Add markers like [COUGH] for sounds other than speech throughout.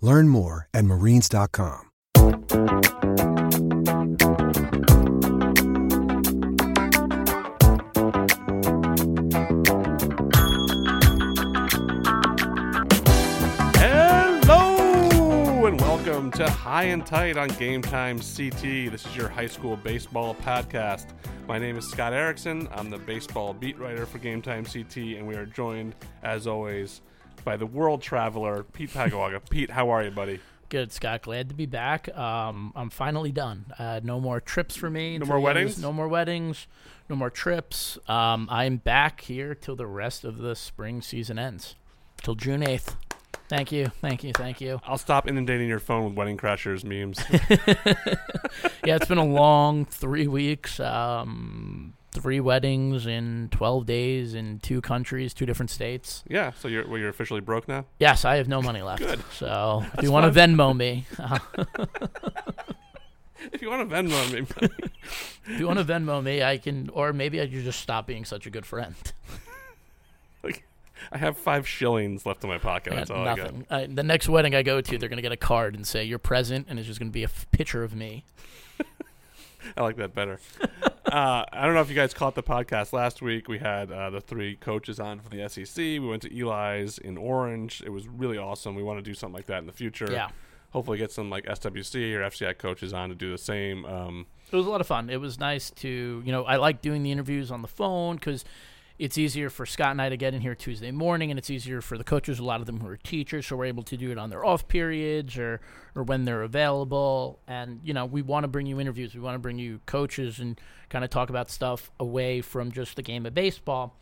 Learn more at marines.com. Hello and welcome to High and Tight on Game Time CT. This is your high school baseball podcast. My name is Scott Erickson. I'm the baseball beat writer for Game Time CT, and we are joined, as always, by the world traveler, Pete Paguaga. [LAUGHS] Pete, how are you, buddy? Good, Scott. Glad to be back. Um, I'm finally done. Uh, no more trips for me. No more the end of weddings? No more weddings. No more trips. Um, I'm back here till the rest of the spring season ends, till June 8th. Thank you, thank you, thank you. I'll stop inundating your phone with Wedding Crashers memes. [LAUGHS] Yeah, it's been a long three weeks. Um, three weddings in 12 days in two countries, two different states. yeah, so you're well, you're officially broke now. Yes, I have no money left. Good. So [LAUGHS] [LAUGHS] [LAUGHS] if you want to Venmo me, uh, If you want to Venmo me, if you want to Venmo me, I can, or maybe I should just stop being such a good friend. like, I have five shillings left in my pocket. I That's got all nothing. Uh, the next wedding I go to, they're gonna get a card and say you're present, and it's just gonna be a f- picture of me. I like that better. Uh, I don't know if you guys caught the podcast last week. We had uh, the three coaches on for the SEC. We went to Eli's in Orange. It was really awesome. We want to do something like that in the future. Yeah, Hopefully, get some like SWC or FCI coaches on to do the same. Um, it was a lot of fun. It was nice to, you know, I like doing the interviews on the phone because it's easier for Scott and I to get in here Tuesday morning, and it's easier for the coaches. A lot of them who are teachers, so we're able to do it on their off periods or or when they're available. And you know, we want to bring you interviews. We want to bring you coaches and kind of talk about stuff away from just the game of baseball.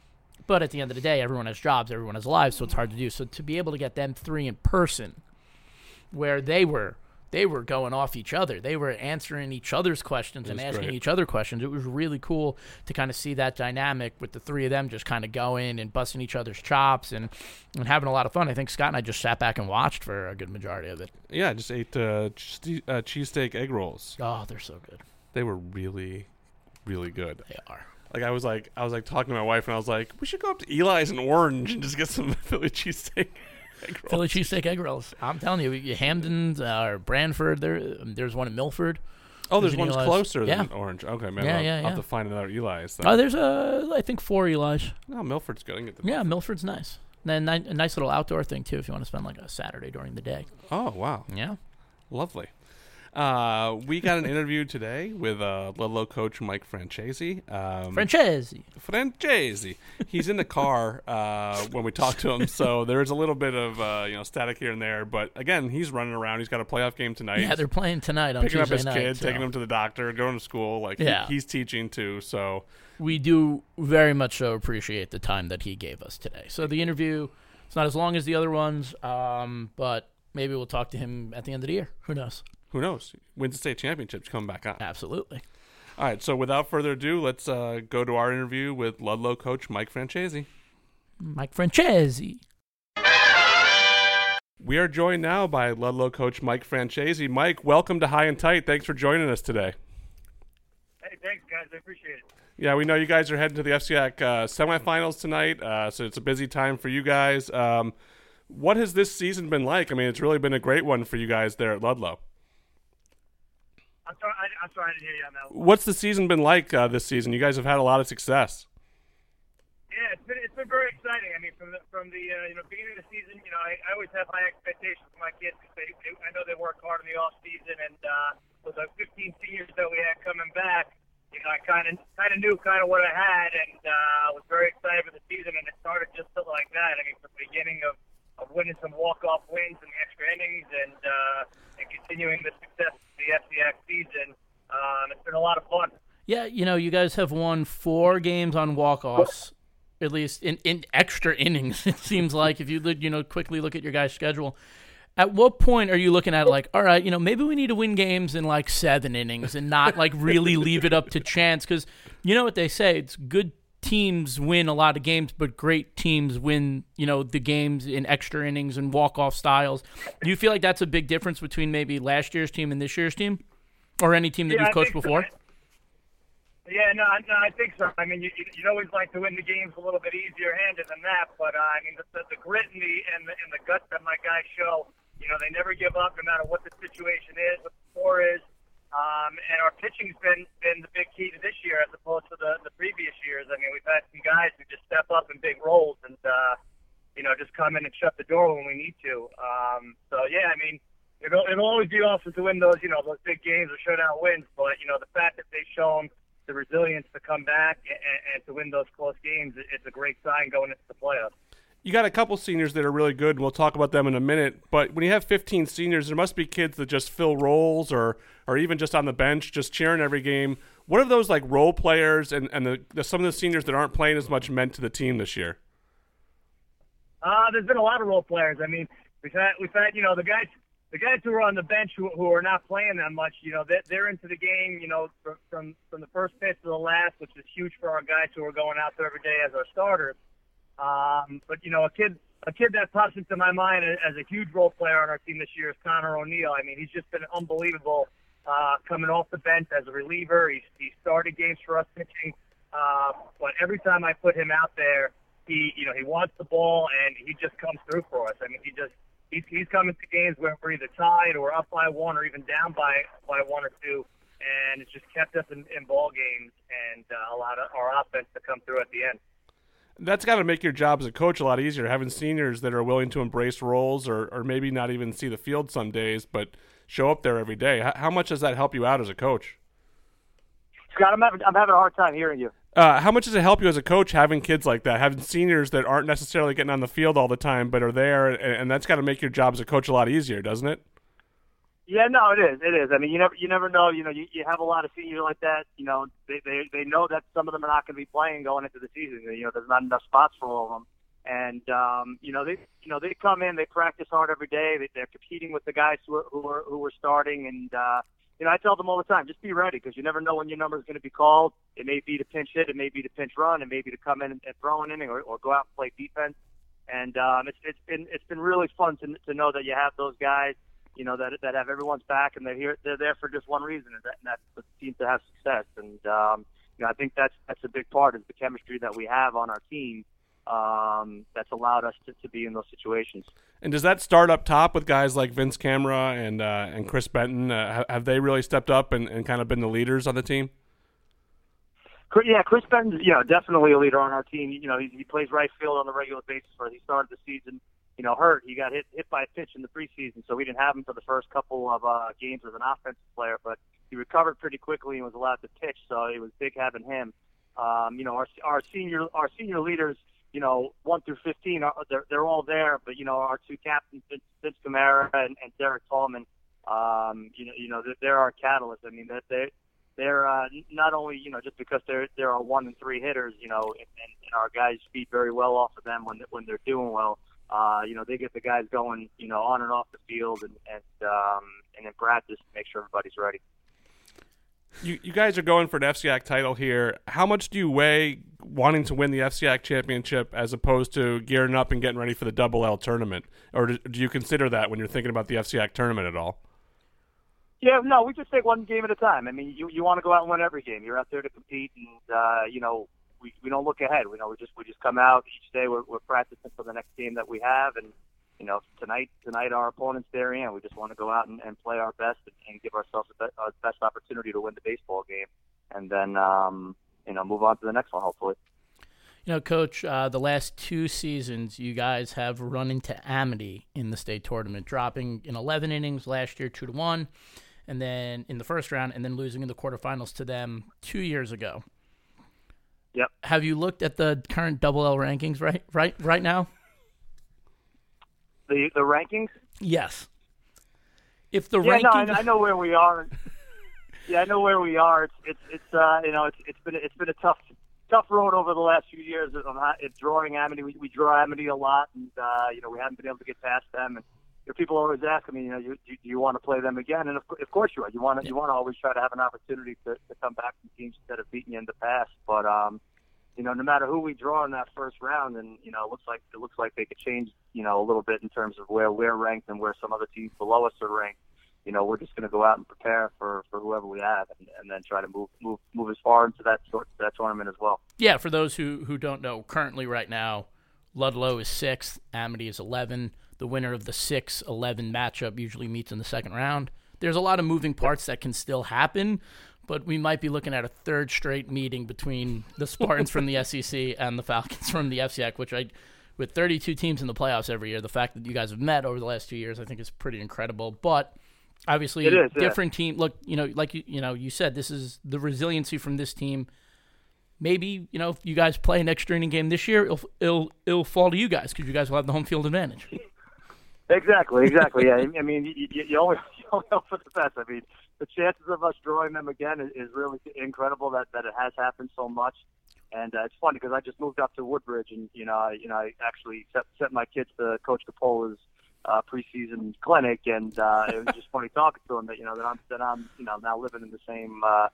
But at the end of the day, everyone has jobs, everyone has lives, so it's hard to do. So to be able to get them three in person, where they were they were going off each other. They were answering each other's questions and asking great. each other questions. It was really cool to kind of see that dynamic with the three of them just kind of going and busting each other's chops and, and having a lot of fun. I think Scott and I just sat back and watched for a good majority of it. yeah, I just ate uh, uh, cheesesteak egg rolls. Oh, they're so good. They were really, really good. They are. Like I was like I was like talking to my wife and I was like, we should go up to Eli's in Orange and just get some [LAUGHS] Philly cheesesteak [LAUGHS] egg rolls. Philly cheesesteak egg rolls. I'm telling you, you- Hamden's uh, or Branford. There, um, there's one in Milford. Oh, there's There's an one's Eli's. closer than Yeah. Orange. Okay, man. Yeah, I'll, yeah, I'll have to find another Eli's. Then. Oh, there's a I think four Eli's. no, Milford's good. I get the Yeah, Milford's nice. And Then a nice little outdoor thing too if you want to spend like a Saturday during the day. Oh wow, Yeah. lovely. Uh, we got an interview today with uh, Ludlowe coach Mike Francesi. Um, Francesi. Francesi. He's in the car uh, when we talk to him, so there is a little bit of uh, you know static here and there. But again, he's running around. He's got a playoff game tonight. Yeah, they're playing tonight on picking up his night. kid, so taking him to the doctor, going to school. Like he- he's teaching too. So We do very much so appreciate the time that he gave us today. So the interview, it's not as long as the other ones, um, but maybe we'll talk to him at the end of the year. Who knows? Who knows? Wins the state championships, coming back on. Absolutely. All right. So without further ado, let's uh, go to our interview with Ludlowe coach Mike Francesi. Mike Francesi. We are joined now by Ludlowe coach Mike Francesi. Mike, welcome to High and Tight. Thanks for joining us today. Hey, thanks, guys. I appreciate it. Yeah, we know you guys are heading to the FCIAC uh, semifinals tonight, uh, so it's a busy time for you guys. Um, what has this season been like? I mean, it's really been a great one for you guys there at Ludlowe. I'm sorry. I, I'm sorry I didn't hear you on that. one. What's the season been like uh, this season? You guys have had a lot of success. Yeah, it's been it's been very exciting. I mean, from the from the uh, you know beginning of the season, you know, I, I always have high expectations for my kids because they, they I know they work hard in the off season, and uh, with the 15 seniors that we had coming back, you know, I kind of kind of knew kind of what I had, and uh, was very excited for the season. And it started just like that. I mean, from the beginning of, of winning some walk-off wins in the extra innings, and uh, and continuing the success of the FCX season. Um, it's been a lot of fun. Yeah, you know, you guys have won four games on walk-offs, at least in, in extra innings. [LAUGHS] It seems like if you you know, quickly look at your guys' schedule. At what point are you looking at like, all right, you know, maybe we need to win games in like seven innings and not like really leave it up to chance? Because you know what they say, it's good teams win a lot of games, but great teams win, you know, the games in extra innings and walk off styles. Do you feel like that's a big difference between maybe last year's team and this year's team, or any team that Yeah, you've coached before? so. Yeah, no, no, I think so. I mean, you, you- you'd always like to win the games a little bit easier handed than that, but uh, I mean, the, the, the grit and the and the, and the guts that my guys show, you know, they never give up no matter what the situation is, what the score is. Um, and our pitching's been been the big key to this year as opposed to the the previous years. I mean, we've had some guys who just step up in big roles and uh, you know just come in and shut the door when we need to. Um, so yeah, I mean, it'll it'll always be awesome to win those you know those big games or shutout wins, but you know the fact that they've shown the resilience to come back and, and to win those close games, it- it's a great sign going into the playoffs. You got a couple seniors that are really good, and we'll talk about them in a minute. But when you have 15 seniors, there must be kids that just fill roles or, or even just on the bench, just cheering every game. What are those like role players and, and the, the some of the seniors that aren't playing as much meant to the team this year? Uh, there's been a lot of role players. I mean, we've had we've had you know the guys the guys who are on the bench who, who are not playing that much. You know, they're, they're into the game. You know, from, from from the first pitch to the last, which is huge for our guys who are going out there every day as our starters. Um, but you know, a kid a kid that pops into my mind as a huge role player on our team this year is Connor O'Neill. I mean, he's just been unbelievable uh, coming off the bench as a reliever. He's he started games for us pitching, uh, but every time I put him out there, he you know he wants the ball and he just comes through for us. I mean, he just he's he's coming to games where we're either tied or up by one or even down by by one or two, and it's just kept us in, in ball games and uh, allowed our offense to come through at the end. That's got to make your job as a coach a lot easier, having seniors that are willing to embrace roles or, or maybe not even see the field some days, but show up there every day. How, how much does that help you out as a coach? Scott, I'm having I'm having a hard time hearing you. Uh, how much does it help you as a coach having kids like that, having seniors that aren't necessarily getting on the field all the time but are there, and, and that's got to make your job as a coach a lot easier, doesn't it? Yeah, no, it is. It is. I mean, you never, you never know. You know, you, you have a lot of seniors like that. You know, they, they, they know that some of them are not going to be playing going into the season. You know, there's not enough spots for all of them. And um, you know, they, you know, they come in, they practice hard every day. They, they're competing with the guys who are, who are, who are starting. And uh, you know, I tell them all the time, just be ready because you never know when your number is going to be called. It may be to pinch hit, it may be to pinch run, it may be to come in and, throw an inning or, or go out and play defense. And um, it's, it's been, it's been really fun to, to know that you have those guys you know that that have everyone's back and they're here they're there for just one reason and, that, and that's the team to have success and um you know I think that's that's a big part is the chemistry that we have on our team um that's allowed us to, to be in those situations And does that start up top with guys like Vince Camara and uh, and Chris Benton? Uh, have they really stepped up and, and kind of been the leaders on the team? Yeah Chris Benton's you know definitely a leader on our team you know he, he plays right field on a regular basis Where he started the season you know, hurt. He got hit hit by a pitch in the preseason, so we didn't have him for the first couple of uh, games as an offensive player. But he recovered pretty quickly and was allowed to pitch, so it was big having him. Um, you know, our our senior our senior leaders, you know, one through fifteen, are, they're they're all there. But you know, our two captains, Vince, Vince Camara and, and Derek Tallman, um, you know, you know, they're, they're our catalysts. I mean, that they. They're uh, not only you know just because they're they're our one and three hitters, you know, and, and our guys feed very well off of them when when they're doing well uh, you know, they get the guys going, you know, on and off the field and and um, and in practice to make sure everybody's ready. You you guys are going for an FCAC title here. How much do you weigh wanting to win the FCAC championship as opposed to gearing up and getting ready for the Double L tournament, or do, do you consider that when you're thinking about the FCAC tournament at all? Yeah, no, we just take one game at a time. I mean, you you want to go out and win every game. You're out there to compete, and uh, you know, we, we don't look ahead. We know we just we just come out each day. We're, we're practicing for the next game that we have, and you know tonight tonight our opponent's there, and we just want to go out and, and play our best and, and give ourselves the be- our best opportunity to win the baseball game, and then um, you know move on to the next one hopefully. You know, Coach, uh, the last two seasons, you guys have run into Amity in the state tournament, dropping in 11 innings last year, two to one, and then in the first round, and then losing in the quarterfinals to them two years ago. Yep. Have you looked at the current double L rankings right right right now? The the rankings. Yes. If the yeah, rankings, no, I, I know where we are. yeah, I know where we are. It's it's it's uh you know it's it's been it's been a tough tough road over the last few years. It's drawing Amity. We, we draw Amity a lot, and uh, you know we haven't been able to get past them. And you know, people always asking me, you know, you, do, you want to play them again? And of, of course you are. You want to you want to always try to have an opportunity to, to come back from teams that have beaten you in the past. But um, you know, no matter who we draw in that first round, and you know, it looks like it looks like they could change, you know, a little bit in terms of where we're ranked and where some other teams below us are ranked. You know, we're just going to go out and prepare for, for whoever we have, and, and then try to move move move as far into that sort that tournament as well. yeah, for those who who don't know, currently right now, Ludlowe is sixth, Amity is eleven. The winner of the 6-11 matchup usually meets in the second round. There's a lot of moving parts that can still happen, but we might be looking at a third straight meeting between the Spartans from the [LAUGHS] SEC and the Falcons from the FCAC, which I, with 32 teams in the playoffs every year, the fact that you guys have met over the last two years, I think is pretty incredible. But obviously, is, yeah. different team. Look, you know, like you, you know, you said, this is the resiliency from this team. Maybe you know, if you guys play an extra inning game this year, it'll it'll, it'll fall to you guys because you guys will have the home field advantage. Exactly, exactly. Yeah, I mean, you, you, only you [LAUGHS] only hope for the best. I mean, the chances of us drawing them again is, is really incredible. That that it has happened so much, and uh, it's funny because I just moved up to Woodbridge, and you know, I, you know, I actually sent, sent my kids to Coach Capola's uh, preseason clinic, and uh, it was just funny talking to him that you know that I'm that I'm you know now living in the same. Uh,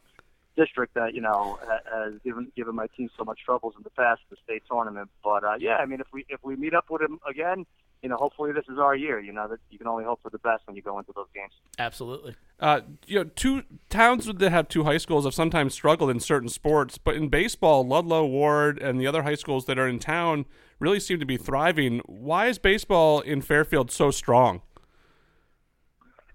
district that you know has given given my team so much troubles in the past, the state tournament. But uh, yeah, I mean, if we if we meet up with him again, you know, hopefully this is our year. You know, that you can only hope for the best when you go into those games. Absolutely. Uh, you know, two towns that have two high schools have sometimes struggled in certain sports, but in baseball, Ludlowe, Ward, and the other high schools that are in town really seem to be thriving. Why is baseball in Fairfield so strong?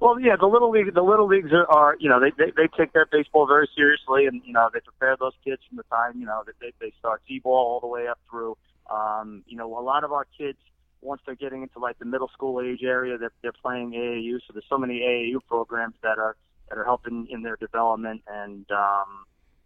Well, yeah, the little league, the little leagues are, are you know, they, they they take their baseball very seriously, and you know, they prepare those kids from the time you know that they they start t-ball all the way up through. Um, you know, a lot of our kids once they're getting into like the middle school age area, they're they're playing AAU. So there's so many AAU programs that are that are helping in their development, and um,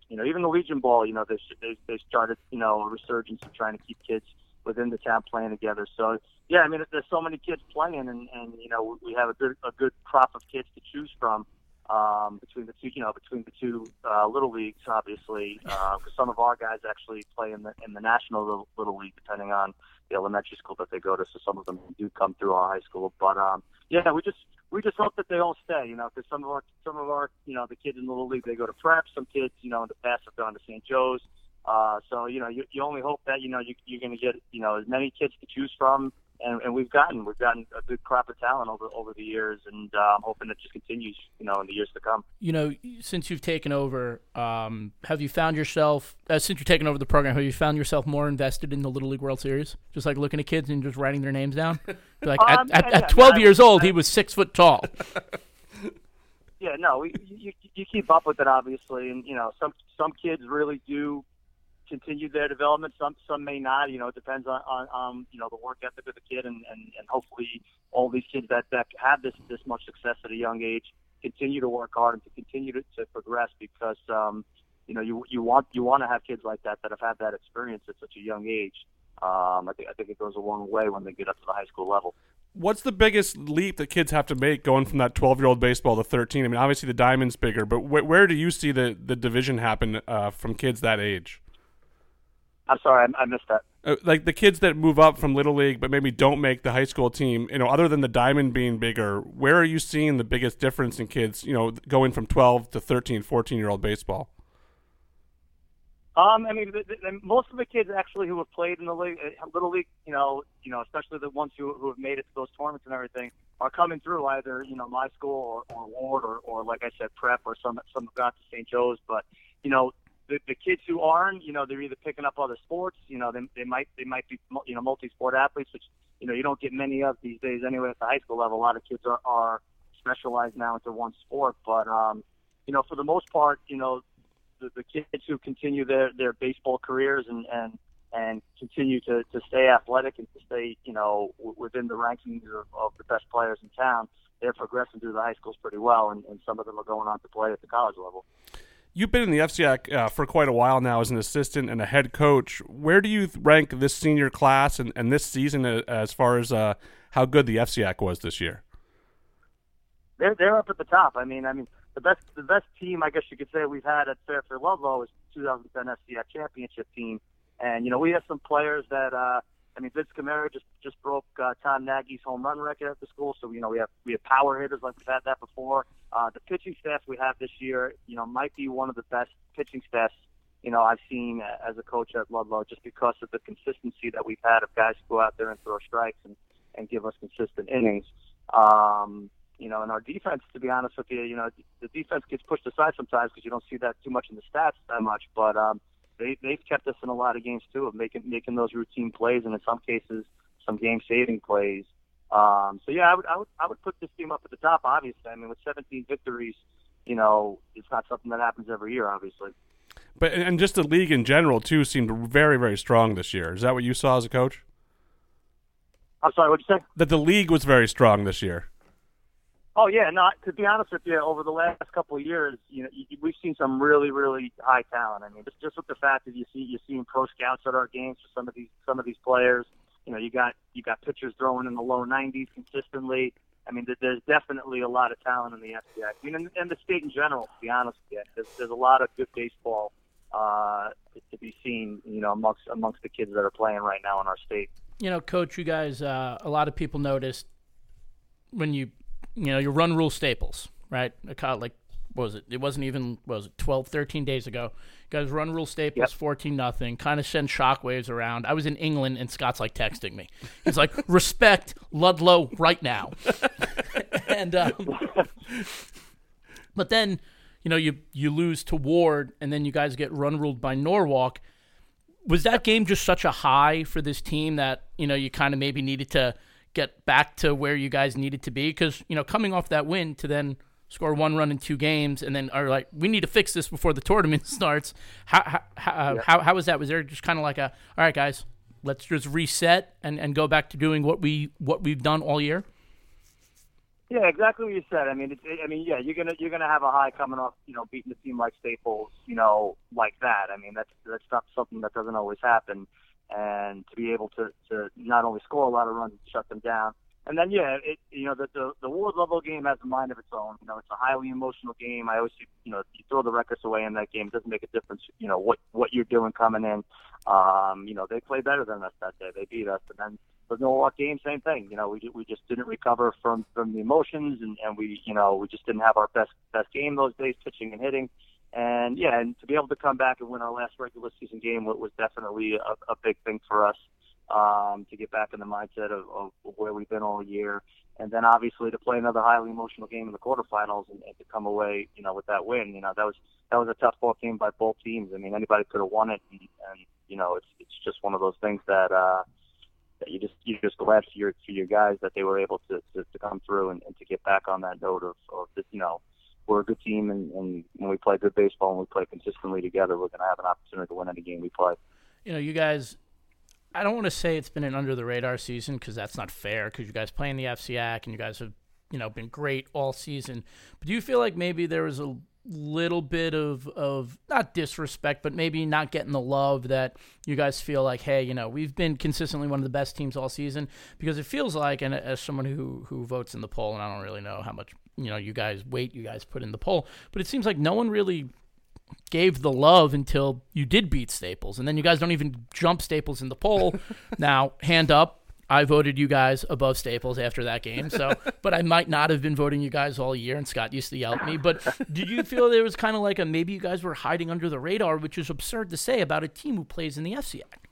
you know, even the Legion Ball, you know, they they they started you know a resurgence of trying to keep kids within the town playing together. So yeah, I mean, there's so many kids playing, and and you know, we have a good a good crop of kids to choose from um, between the two, you know, between the two uh, little leagues, obviously, [LAUGHS] because some of our guys actually play in the in the national little, little league, depending on the elementary school that they go to. So some of them do come through our high school, but um, yeah, we just we just hope that they all stay, you know, because some of our some of our you know the kids in the little league they go to prep. Some kids, you know, in the past have gone to St. Joe's. Uh, so you know, you, you only hope that you know you, you're going to get you know as many kids to choose from, and, and we've gotten we've gotten a good crop of talent over over the years, and uh, I'm hoping it just continues, you know, in the years to come. You know, since you've taken over, um, have you found yourself uh, since you've taken over the program? Have you found yourself more invested in the Little League World Series? Just like looking at kids and just writing their names down. [LAUGHS] Like Um, at, at, yeah, at 12 I- years old, I- he was six foot tall. [LAUGHS] Yeah, no, we, you you keep up with it obviously, and you know some some kids really do continue their development. Some some may not. You know, it depends on on, on you know the work ethic of the kid, and, and and hopefully all these kids that that have this this much success at a young age continue to work hard and to continue to, to progress because um you know you you want you want to have kids like that that have had that experience at such a young age. Um, I think I think it goes a long way when they get up to the high school level. What's the biggest leap that kids have to make going from that 12 year old baseball to 13? I mean, obviously the diamond's bigger, but wh- where do you see the, the division happen uh, from kids that age? I'm sorry, I, I missed that. Uh, like the kids that move up from little league but maybe don't make the high school team you know other than the diamond being bigger where are you seeing the biggest difference in kids you know going from 12 to 13 14 year old baseball Um, I mean, the, the, most of the kids actually who have played in the league, uh, little league, you know, you know, especially the ones who who have made it to those tournaments and everything, are coming through either you know my school or, or Ward or, or like I said, prep or some some have gone to St. Joe's. But you know, the, the kids who aren't, you know, they're either picking up other sports. You know, they they might they might be you know multi-sport athletes, which you know you don't get many of these days anyway at the high school level. A lot of kids are, are specialized now into one sport, but um, you know, for the most part, you know, the, the kids who continue their their baseball careers and and and continue to, to stay athletic and to stay, you know, within the rankings of, of the best players in town, they're progressing through the high schools pretty well, and, and some of them are going on to play at the college level. You've been in the FCIAC uh, for quite a while now as an assistant and a head coach. Where do you rank this senior class and, and this season as far as uh, how good the FCIAC was this year? They're they're up at the top. I mean, I mean the best the best team I guess you could say we've had at Fairfield Ludlowe is 2010 FCIAC championship team, and you know we have some players that uh, I mean Vince Camara just just broke uh, Tom Nagy's home run record at the school, so you know we have we have power hitters like we've had that before. Uh, the pitching staff we have this year, you know, might be one of the best pitching staffs you know I've seen as a coach at Ludlowe, just because of the consistency that we've had of guys who go out there and throw strikes and and give us consistent innings. Um, you know, and our defense, to be honest with you, you know, the defense gets pushed aside sometimes because you don't see that too much in the stats that much. But um, they they've kept us in a lot of games too of making making those routine plays and in some cases some game saving plays. Um, so yeah, I would I would I would put this team up at the top. Obviously, I mean with 17 victories, you know, it's not something that happens every year, obviously. But and just the league in general too seemed very very strong this year. Is that what you saw as a coach? I'm sorry, what'd you say? That the league was very strong this year. Oh yeah, no. To be honest with you, over the last couple of years, you know, we've seen some really, really high talent. I mean, just just with the fact that you see you're seeing pro scouts at our games for some of these some of these players. You know, you got you got pitchers throwing in the low 90s consistently. I mean, there's definitely a lot of talent in the FCI. I mean, and, and the state in general. To be honest with you, there's, there's a lot of good baseball uh, to be seen. You know, amongst amongst the kids that are playing right now in our state. You know, coach, you guys, uh, a lot of people noticed when you you know, you run rule staples, right? Like, what was it? It wasn't even, was it 12, 13 days ago. You guys run rule staples, yep. 14 nothing, kind of send shockwaves around. I was in England and Scott's like texting me. He's like, [LAUGHS] respect Ludlowe right now. [LAUGHS] and, um, but then, you know, you, you lose to Ward and then you guys get run ruled by Norwalk. Was that game just such a high for this team that, you know, you kind of maybe needed to – get back to where you guys needed to be? Because you know, coming off that win to then score one run in two games, and then are like, we need to fix this before the [LAUGHS] tournament starts. How how how, uh, yeah. how, how was that? Was there just kind of like a, all right, guys, let's just reset and, and go back to doing what we what we've done all year? Yeah, exactly what you said. I mean, it's, I mean, yeah, you're gonna you're gonna have a high coming off, you know, beating a team like Staples, you know, like that. I mean, that's that's not something that doesn't always happen and to be able to, to not only score a lot of runs, and shut them down. And then, yeah, it, you know, the, the, the Ward Ludlowe game has a mind of its own. You know, it's a highly emotional game. I always, you know, you throw the records away in that game. It doesn't make a difference, you know, what, what you're doing coming in. Um, you know, they play better than us that day. They beat us. And then the Norwalk game, same thing. You know, we, we just didn't recover from, from the emotions and, and we, you know, we just didn't have our best, best game those days, pitching and hitting. And yeah, and to be able to come back and win our last regular season game was definitely a, a big thing for us um, to get back in the mindset of, of where we've been all year. And then obviously to play another highly emotional game in the quarterfinals and, and to come away, you know, with that win, you know, that was that was a tough ball game by both teams. I mean, anybody could have won it, and, and you know, it's it's just one of those things that uh, that you just you just glad for your for your guys that they were able to to, to come through and, and to get back on that note of of this, you know, we're a good team, and, and when we play good baseball and we play consistently together, we're going to have an opportunity to win any game we play. You know, you guys. I don't want to say it's been an under the radar season because that's not fair. Because you guys play in the FCIAC and you guys have, you know, been great all season. But do you feel like maybe there was a little bit of of not disrespect, but maybe not getting the love that you guys feel like, hey, you know, we've been consistently one of the best teams all season because it feels like, and as someone who who votes in the poll, and I don't really know how much you know you guys wait, you guys put in the poll, but it seems like no one really gave the love until you did beat Staples, and then you guys don't even jump Staples in the poll. [LAUGHS] now, hand up, I voted you guys above Staples after that game. So, [LAUGHS] but I might not have been voting you guys all year. And Scott used to yell at me. But did you feel there was kind of like a maybe you guys were hiding under the radar, which is absurd to say about a team who plays in the FCIAC?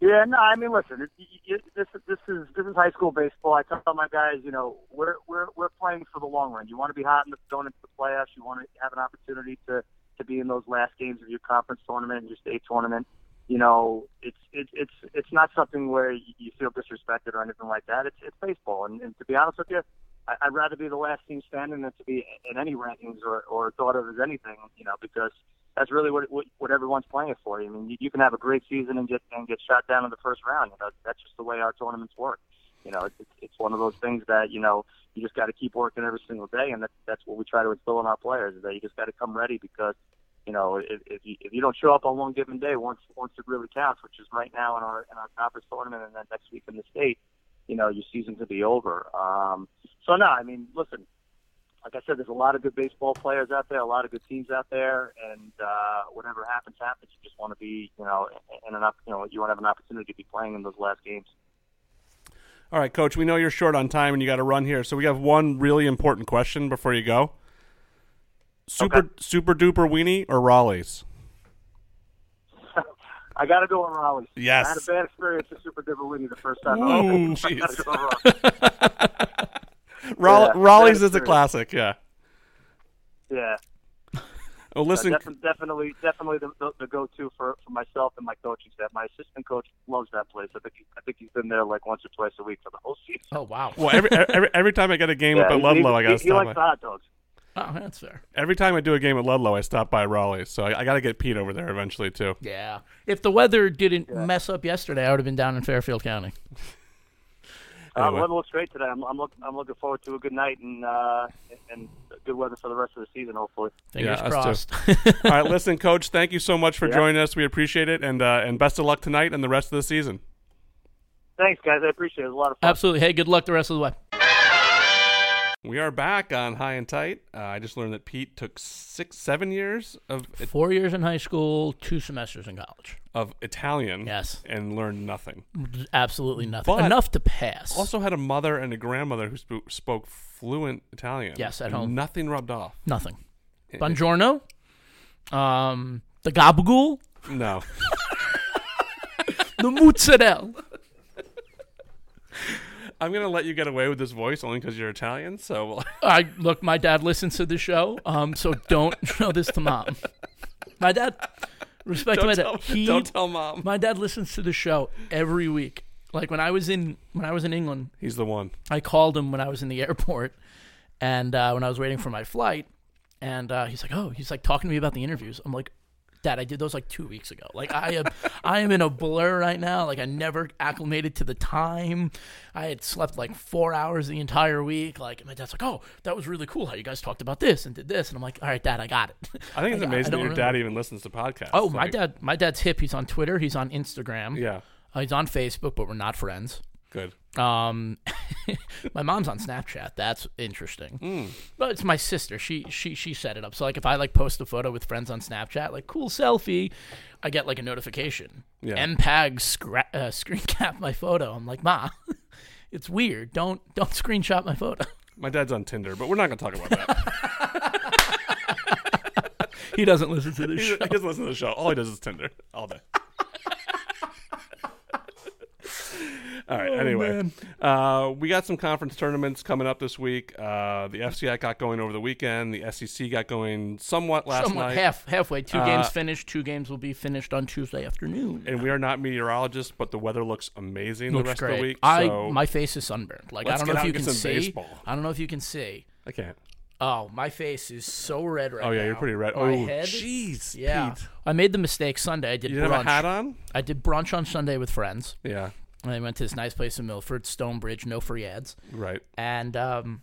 Yeah, no, I mean, listen, it, it, this this is this is high school baseball. I tell my guys, you know, we're we're we're playing for the long run. You want to be hot in the, going into the playoffs. You want to have an opportunity to to be in those last games of your conference tournament your state tournament you know, it's it's it's it's not something where you feel disrespected or anything like that. It's it's baseball, and, and to be honest with you, I, I'd rather be the last team standing than to be in any rankings or or thought of as anything, you know, because that's really what what, what everyone's playing it for. I mean, you, you can have a great season and get and get shot down in the first round. You know, that's just the way our tournaments work. You know, it's it's one of those things that you know you just got to keep working every single day, and that's that's what we try to instill in our players is that you just got to come ready because you know if if you, if you don't show up on one given day once once it really counts, which is right now in our in our conference tournament and then next week in the state, you know your season could be over. Um, so no, I mean, listen, like I said, there's a lot of good baseball players out there, a lot of good teams out there, and uh, whatever happens, happens. You just want to be, you know, in an up, you know, you want to have an opportunity to be playing in those last games. All right, coach. We know you're short on time and you got to run here, so we have one really important question before you go. Super Okay. super duper weenie or Rawley's? [LAUGHS] I got to go on Rawley's. Yes. I had a bad experience with Super Duper Weenie the first time. Ooh, [LAUGHS] I jeez. gotta go Rawley's. Rawley, Yeah, Rawley's that is a is true. classic. Yeah. Yeah. Oh, listen. Uh, defi- definitely, definitely the, the, the go-to for, for myself and my coaching staff. My assistant coach loves that place. I think he, I think he's been there like once or twice a week for the whole season. Oh wow. well, every, every every time I get a game up at Ludlowe, he, I got to he, he stop. likes the by. hot dogs. Oh, that's fair. Every time I do a game at Ludlowe, I stop by Rawley's, so I, I got to get Pete over there eventually too. Yeah. If the weather didn't mess up yesterday, I would have been down in Fairfield County. Uh, Anyway. the looks great today. I'm, I'm, look, I'm looking forward to a good night and uh, and good weather for the rest of the season, hopefully. Fingers Yeah, us crossed. All right, [LAUGHS] listen, Coach. Thank you so much for Yeah. joining us. We appreciate it, and uh, and best of luck tonight and the rest of the season. Thanks, guys. I appreciate it. It was a lot of fun. Absolutely. Hey, good luck the rest of the way. We are back on High and Tight. Uh, I just learned that Pete took six, seven years of Four years in high school, two semesters in college. of Italian. Yes. and learned nothing. Absolutely nothing. But- Enough to pass. Also had a mother and a grandmother who sp- spoke fluent Italian. Yes, at and home. Nothing rubbed off. nothing. Buongiorno. Um, the gabagool. No. [LAUGHS] The mozzarella. I'm gonna let you get away with this voice only because you're Italian. So [LAUGHS] I look. My dad listens to the show, um, so don't [LAUGHS] show this to mom. My dad, respect my don't dad. tell, He, don't tell mom. my dad listens to the show every week. Like when I was in when I was in England, He's the one. I called him when I was in the [LAUGHS] airport, and uh, when I was waiting for my flight, and uh, he's like, "Oh, he's like talking to me about the interviews." I'm like, "Dad, I did those like two weeks ago. Like I am, [LAUGHS] I am in a blur right now. Like I never acclimated to the time. I had slept like four hours the entire week. Like my dad's like, "Oh, that was really cool how you guys talked about this and did this," and I'm like, "All right, Dad, I got it." I think it's I- [LAUGHS] I amazing that your dad even listens to podcasts. Oh, my dad, my dad's hip. He's on Twitter. He's on Instagram. Yeah, Uh, he's on Facebook, but we're not friends. good. Um, [LAUGHS] my mom's on Snapchat. That's interesting. Hmm. But it's my sister. She she she set it up. So like, if I like post a photo with friends on Snapchat, like cool selfie, I get like a notification. Yeah. MPAG scra- uh, [LAUGHS] screen cap my photo. I'm like, ma, [LAUGHS] it's weird. Don't don't screenshot my photo. My dad's on Tinder, but we're not gonna talk about that. he doesn't listen to this he, show. he doesn't listen to the show. All he does is Tinder all day. [LAUGHS] All right. anyway, uh, we got some conference tournaments coming up this week. Uh, the FCI got going over the weekend. The SEC got going somewhat last Somewhat night. half halfway. Two Uh, games finished. Two games will be finished on Tuesday afternoon. And we are not meteorologists, but the weather looks amazing the rest great. of the week. I so my face is sunburned. Like I don't know if you can see. baseball. I don't know if you can see. I can't. Oh, my face is so red right now. Oh yeah, you're pretty red. My oh, head. jeez. Yeah, Pete. I made the mistake Sunday. I did You didn't have a hat on? I did brunch on Sunday with friends. Yeah. And I went to this nice place in Milford, Stonebridge, no free ads, Right. and um,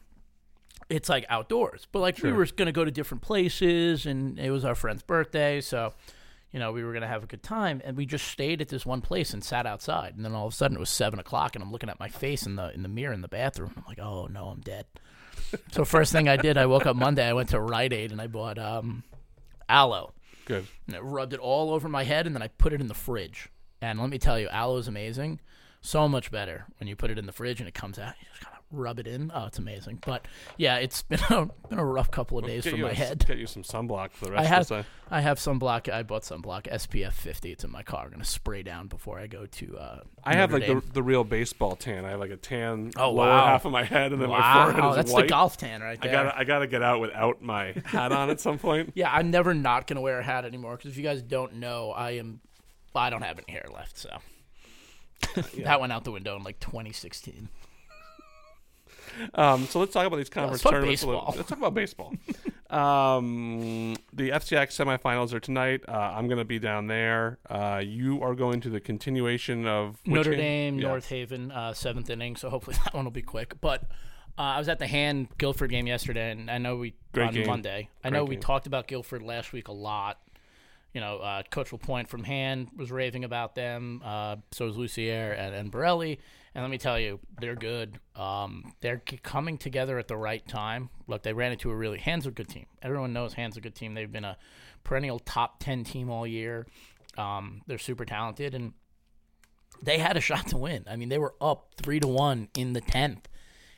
it's like outdoors. But like we were gonna go to different places, and it was our friend's birthday, so you know we were gonna have a good time. And we just stayed at this one place and sat outside. And then all of a sudden it was seven o'clock, and I'm looking at my face in the in the mirror in the bathroom. I'm like, oh no, I'm dead. so first thing I did, I woke up Monday. I went to Rite Aid and I bought um, aloe. Good. and I rubbed it all over my head, and then I put it in the fridge. And let me tell you, aloe is amazing. So much better when you put it in the fridge and it comes out. You just kind of rub it in. Oh, it's amazing. But yeah, it's [LAUGHS] been a, been a rough couple of days Get for my a- head. Get you some sunblock for the rest I have of the day. I have sunblock. I bought sunblock SPF 50. It's in my car. I'm gonna spray down before I go to. Uh, I have Notre like the, the real baseball tan. I have like a tan Oh, lower wow. half of my head, and then my Wow, forehead is that's white. the golf tan right there. I gotta I gotta get out without my hat on at some point. [LAUGHS] Yeah, I'm never not gonna wear a hat anymore because if you guys don't know, I am. I don't have any hair left, so [LAUGHS] that went out the window in like 2016. Um, so let's talk about these conference tournaments. a little- Let's talk about baseball. [LAUGHS] Um, the FCX semifinals are tonight. Uh, I'm going to be down there. Uh, you are going to the continuation of Notre game? Dame, Yeah. North Haven, uh, seventh inning. So hopefully [LAUGHS] that one will be quick. But uh, I was at the Hand Guilford game yesterday, and I know we Great on game. Monday. I Great know we game. talked about Guilford last week a lot. You know, uh, Coach LaPointe from Hand was raving about them. Uh, so was Lucier and, and Borelli. And let me tell you, they're good. Um, they're coming together at the right time. Look, they ran into a really Hand's a good team. Everyone knows Hand's a good team. They've been a perennial top ten team all year. Um, they're super talented, and they had a shot to win. I mean, they were up three to one in the tenth,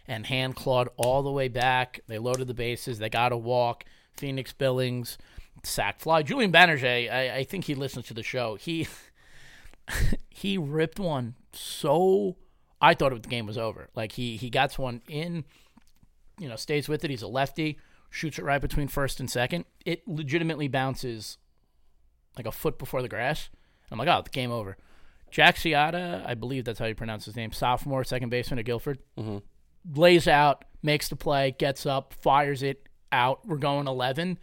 and hand clawed all the way back. They loaded the bases. They got a walk. Phoenix Billings, sack fly. Julian Banerjee, I, I think he listens to the show. He [LAUGHS] he ripped one so I thought the game was over. Like he he gets one in, you know, stays with it. He's a lefty, shoots it right between first and second. It legitimately bounces like a foot before the grass. I'm like, oh, the game over. Jack Ciata, I believe that's how you pronounce his name, sophomore, second baseman at Guilford, mm-hmm. lays out, makes the play, gets up, fires it out. We're going 11.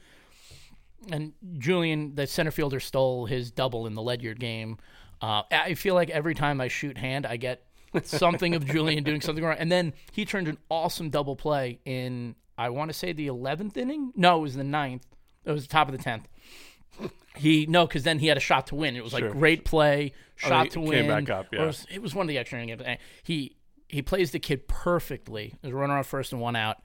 And Julian, the center fielder, stole his double in the Ledyard game. Uh, I feel like every time I shoot hand, I get something of Julian doing something wrong. And then he turned an awesome double play in, I want to say the 11th inning? No, it was the ninth. It was the top of the 10th. He no, because then he had a shot to win. It was like Sure. great play, shot he to came win. back up, yeah. it, was, it was one of the extra inning games. He he plays the kid perfectly. There's a runner on first and one out.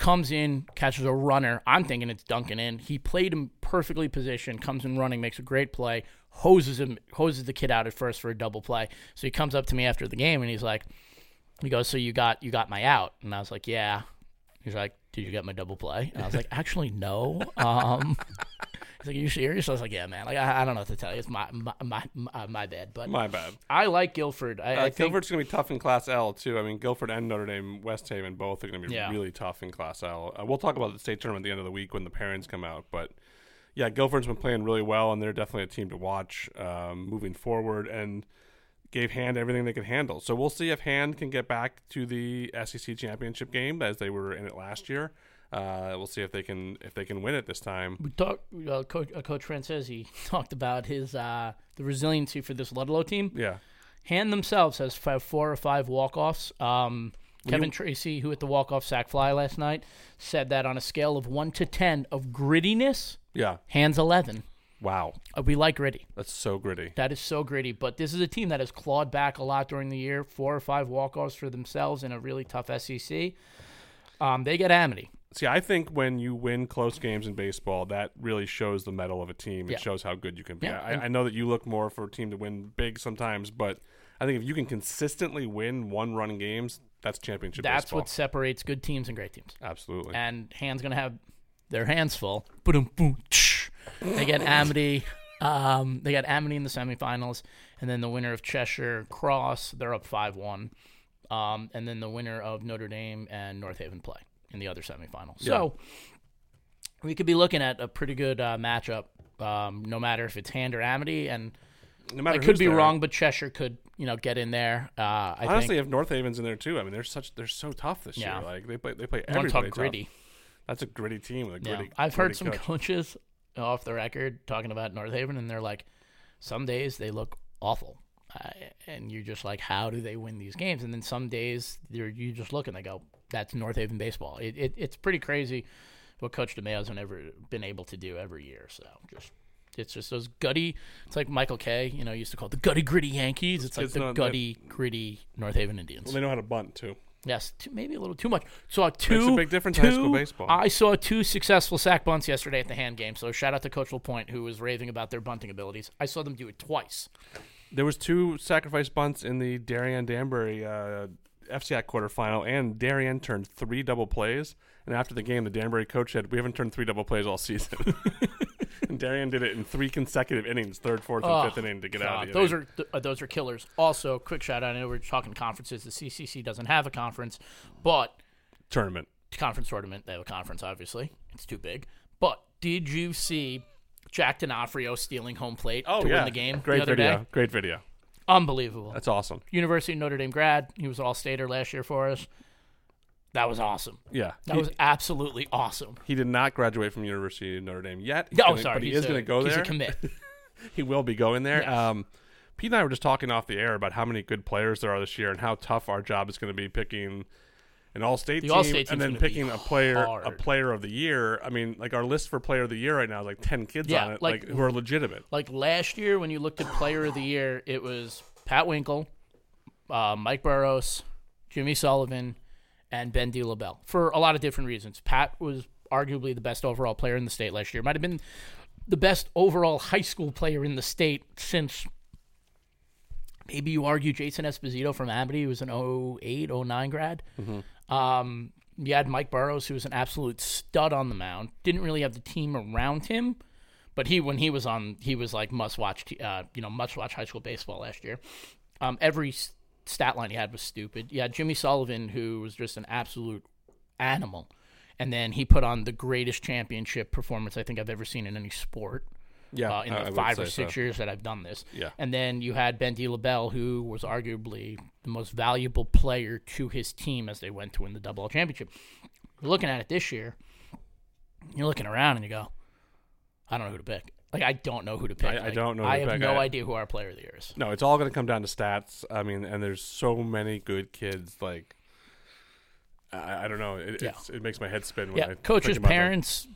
Comes in, catches a runner. I'm thinking it's Duncan in. He played him perfectly positioned. Comes in running, makes a great play. Hoses him, hoses the kid out at first for a double play. So he comes up to me after the game and he's like, he goes, "So you got you got my out?" And I was like, "Yeah." He's like, "Did you get my double play?" And I was like, "Actually, no." [LAUGHS] Um, he's like, "Are you serious?" I was like, "Yeah, man. Like, I, I don't know what to tell you. It's my my my, my, my bad." But My bad. I like Guilford. I, Uh, I think Guilford's going to be tough in Class L too. I mean, Guilford and Notre Dame, West Haven, both are going to be Yeah. really tough in Class L. Uh, we'll talk about the state tournament at the end of the week when the parents come out. But yeah, Guilford's been playing really well, and they're definitely a team to watch um, moving forward. And gave Hand everything they could handle. So we'll see if Hand can get back to the SEC championship game as they were in it last year. Uh, we'll see if they can if they can win it this time. we talked. Uh, Coach, uh, Coach Francesi [LAUGHS] talked about his uh, the resiliency for this Ludlowe team. Yeah, Hand themselves has five, four or five walk offs. Um, Kevin Tracy, who hit the walk off sack fly last night, said that on a scale of one to ten of grittiness, yeah. hands eleven. Wow, Uh, we like gritty. that's so gritty. That is so gritty. But this is a team that has clawed back a lot during the year. Four or five walk offs for themselves in a really tough SEC. Um, they get Amity. See, I think when you win close games in baseball, that really shows the mettle of a team. It Yeah. shows how good you can be. Yeah, I, I know that you look more for a team to win big sometimes, but I think if you can consistently win one run games, that's championship That's baseball. what separates good teams and great teams. Absolutely. and hands gonna have their hands full. Boom, boom, tsh. They get Amity. Um, they got Amity in the semifinals, and then the winner of Cheshire Cross, they're up five one, um, and then the winner of Notre Dame and North Haven play in the other semifinal. So we could be looking at a pretty good uh, matchup, um, no matter if it's Hand or Amity, and no matter I could be there. wrong, but Cheshire could you know get in there. Uh, I Honestly, think if North Haven's in there too, I mean, they're such they're so tough this Yeah. year. Like they play they play I want to everybody talk tough. gritty. That's a gritty team with a Yeah. I've heard some coach. coaches off the record talking about North Haven, and they're like, some days they look awful, uh, and you're just like, how do they win these games? And then some days you're you just look and they go, that's North Haven baseball. It, it it's pretty crazy what Coach DeMayo's never been able to do every year. So just. It's just those gutty. It's like Michael Kay. you know, used to call it the gutty gritty Yankees. It's like the gutty gritty North Haven Indians. Well, they know how to bunt too. Yes, too, maybe a little too much. Saw two. a big difference in high school baseball. I saw two successful sack bunts yesterday at the hand game. So shout out to Coach LaPointe who was raving about their bunting abilities. I saw them do it twice. There was two sacrifice bunts in the Darien Danbury uh, FCAC quarterfinal, and Darien turned three double plays. And after the game, the Danbury coach said, "We haven't turned three double plays all season." [LAUGHS] and Darien did it in three consecutive innings, third, fourth, and Oh, fifth inning to get God, out. of the those inning. are th- uh, those are killers. Also, quick shout out. I know we're talking conferences. The CCC doesn't have a conference, but tournament. conference tournament they have a conference. Obviously, it's too big. But did you see Jack D'Onofrio stealing home plate Oh to yeah, win the game Great the other video. day? Great video. Unbelievable. That's awesome. University of Notre Dame grad. He was all stater last year for us. That was awesome. Yeah, That he, was absolutely awesome. he did not graduate from University of Notre Dame yet. He's Oh, gonna- sorry. but he he's is going to go he's there. a commit. [LAUGHS] he will be going there. Yes. Um, Pete and I were just talking off the air about how many good players there are this year and how tough our job is going to be picking an all-state The team All-State and then picking a player a player of the year. I mean, like our list for player of the year right now is like ten kids Yeah, on it, like- like, who are legitimate. Like last year, when you looked at Player of the Year, it was Pat Winkle, uh, Mike Burrows, Jimmy Sullivan, and Ben D. LaBelle for a lot of different reasons. Pat was arguably the best overall player in the state last year. Might have been the best overall high school player in the state since maybe you argue Jason Esposito from Amity, who was an 08, 09 grad. Um, you had Mike Burrows, who was an absolute stud on the mound. Didn't really have the team around him, but he when he was on, he was like must watch, uh, you know, must watch high school baseball last year. Um, every stat line he had was stupid. Had Jimmy Sullivan, who was just an absolute animal, and then he put on the greatest championship performance I think I've ever seen in any sport Yeah, uh, in the I five or six so. years that I've done this. Yeah. And then you had Ben D. LaBelle, who was arguably the most valuable player to his team as they went to win the double championship. You're looking at it this year, you're looking around and you go, I don't know who to pick. Like, I don't know who to pick. I- I don't know who I have no I- idea who our player of the year is. No, it's all going to come down to stats. I mean, and there's so many good kids. Like, I, I don't know. It, Yeah. it makes my head spin. When Yeah, I coaches, think about parents,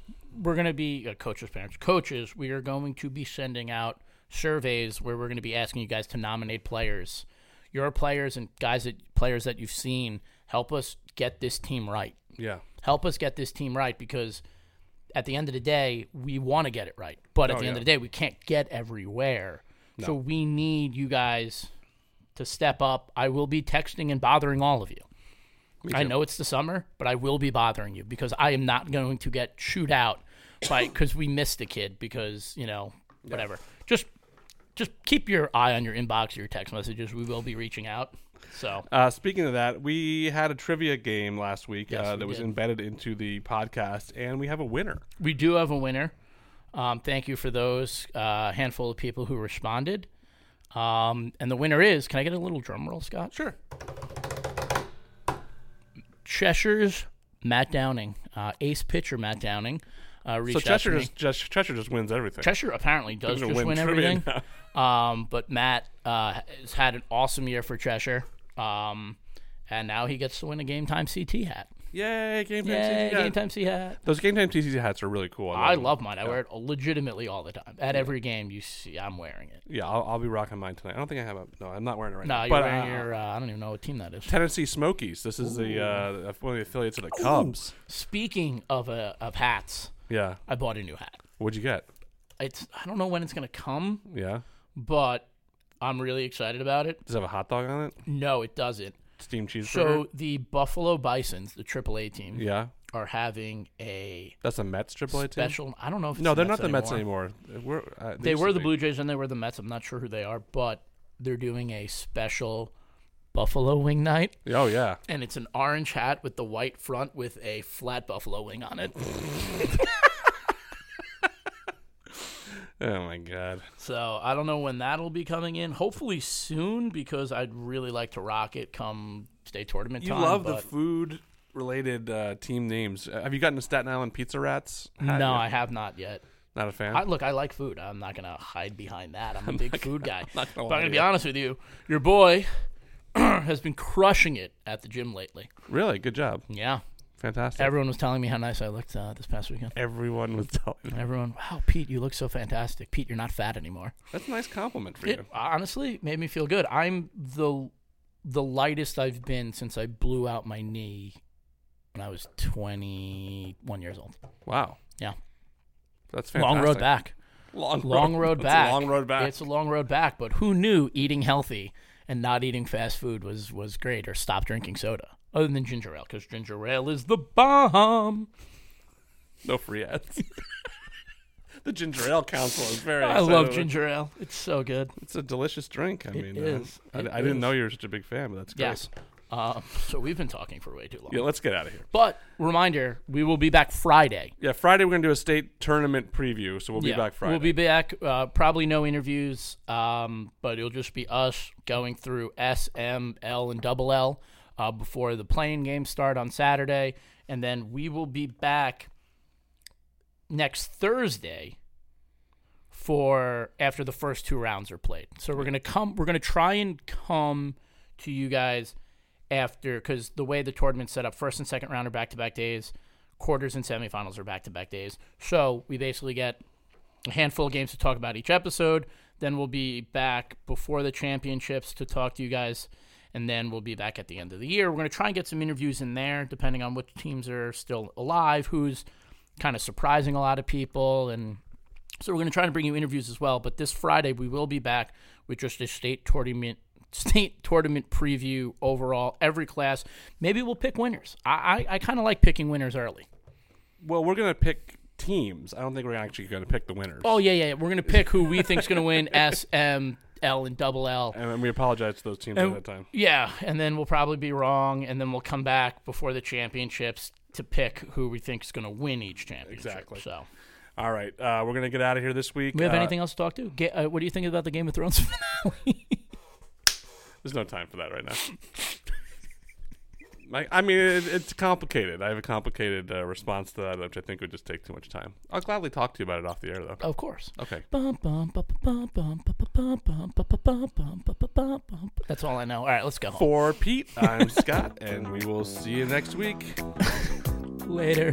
we're going to be uh, coaches, parents, coaches. We are going to be sending out surveys where we're going to be asking you guys to nominate players. Your players and guys that players that you've seen help us get this team right. Yeah, Help us get this team right because at the end of the day, we want to get it right. But at Oh, the end yeah. of the day, we can't get everywhere. So we need you guys to step up. I will be texting and bothering all of you. I know it's the summer, but I will be bothering you because I am not going to get chewed out by because we missed a kid because you know whatever. Just just keep your eye on your inbox or your text messages. We will be reaching out. So Uh, speaking of that, we had a trivia game last week Yes, uh, we that was did. embedded into the podcast, and we have a winner. we do have a winner. Um, thank you for those uh, handful of people who responded. Um, and the winner is. Can I get a little drum roll, Scott? Sure. Cheshire's Matt Downing, uh, ace pitcher Matt Downing, uh, So reached out to Cheshire just, just Cheshire just wins everything. Cheshire apparently does just win win everything. [LAUGHS] Um, but Matt uh, has had an awesome year for Cheshire. Um, and now he gets to win a game time CT hat. Yay! Game time. Yay, TCT hat. game time CT hat. Those game time TCT hats are really cool. I them. love mine. I wear it legitimately all the time. At every game, you see, I'm wearing it. Yeah, I'll, I'll be rocking mine tonight. I don't think I have a. No, I'm not wearing it right No, now. you're but, wearing uh, your. Uh, I don't even know what team that is. Tennessee Smokies. This is the uh, one of the affiliates of the Cubs. Speaking of uh, of hats, Yeah. I bought a new hat. What'd you get? It's I don't know when it's gonna come, Yeah. but I'm really excited about it. Does it have a hot dog on it? No, it doesn't. Steamed cheeseburger. So the Buffalo Bisons, the AAA team, yeah, are having a that's a Mets AAA team. special. I don't know if it's No, the they're not the Mets anymore. anymore. We're, uh, They used were to the be. Blue Jays and they were the Mets. I'm not sure who they are, but they're doing a special buffalo wing night, Oh yeah. and it's an orange hat with the white front with a flat buffalo wing on it. [LAUGHS] Oh my god. So I don't know when that'll be coming in. Hopefully soon, because I'd really like to rock it come state tournament You time. love the food related uh, team names. Uh, have you gotten a Staten Island Pizza Rats? No, yet? I have not yet. not a fan. I, look, I like food. I'm not gonna hide behind that. I'm a [LAUGHS] big food guy. not gonna but I'm gonna be honest with you. Your boy has been crushing it at the gym lately. really good job. Yeah, Fantastic. everyone was telling me how nice I looked uh, this past weekend. Everyone was telling. me. Everyone, wow, Pete, you look so fantastic. Pete, you're not fat anymore. That's a nice compliment for It you. honestly made me feel good. I'm the the lightest I've been since I blew out my knee when I was 21 years old. Wow. Yeah. That's fantastic. Long road back. Long, Long road It's back. A long road back. It's a long road back, but who knew eating healthy and not eating fast food was was great or stop drinking soda other than ginger ale cuz ginger ale is the bomb. no free ads. [LAUGHS] the ginger ale council is very. I love ginger ale. It's so good. It's a delicious drink. I It mean, uh, is. I, It I didn't is. know you were such a big fan, but that's great. Yes. Um, so we've been talking for way too long. Yeah, let's get out of here. But reminder, we will be back Friday. Yeah, Friday we're gonna do a state tournament preview, so we'll be Yeah, back Friday. We'll be back. Uh, probably no interviews, um, but it'll just be us going through S, M, L, and double L uh, before the playing games start on Saturday, and then we will be back next Thursday for after the first two rounds are played. So we're gonna come. We're gonna try and come to you guys after because the way the tournament's set up, first and second round are back to back days, quarters and semifinals are back to back days. So we basically get a handful of games to talk about each episode. Then we'll be back before the championships to talk to you guys, and then we'll be back at the end of the year. We're going to try and get some interviews in there, depending on which teams are still alive, who's kind of surprising a lot of people, and so we're going to try to bring you interviews as well. But this Friday we will be back with just a state tournament state [LAUGHS] tournament preview overall every class. Maybe we'll pick winners. I I, I kind of like picking winners early. Well, we're gonna pick teams. I don't think we're actually gonna pick the winners. Oh yeah yeah. We're going to pick who we think's going to win [LAUGHS] S M L and double L. and we apologize to those teams And- at that time. Yeah, and then we'll probably be wrong, and then we'll come back before the championships to pick who we think is going to win each championship. Exactly. So, All right, uh, we're gonna get out of here this week. we have Uh, anything else to talk to? Ga- uh, what do you think about the Game of Thrones [LAUGHS] finale? There's no time for that right now. My, I mean, it, it's complicated. I have a complicated uh, response to that, which I think would just take too much time. I'll gladly talk to you about it off the air, though. Of course. Okay. That's all I know. All right, let's go. For Pete, I'm Scott, [LAUGHS] and we will see you next week. Later.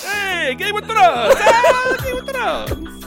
Hey, Game of Thrones! Game of Thrones!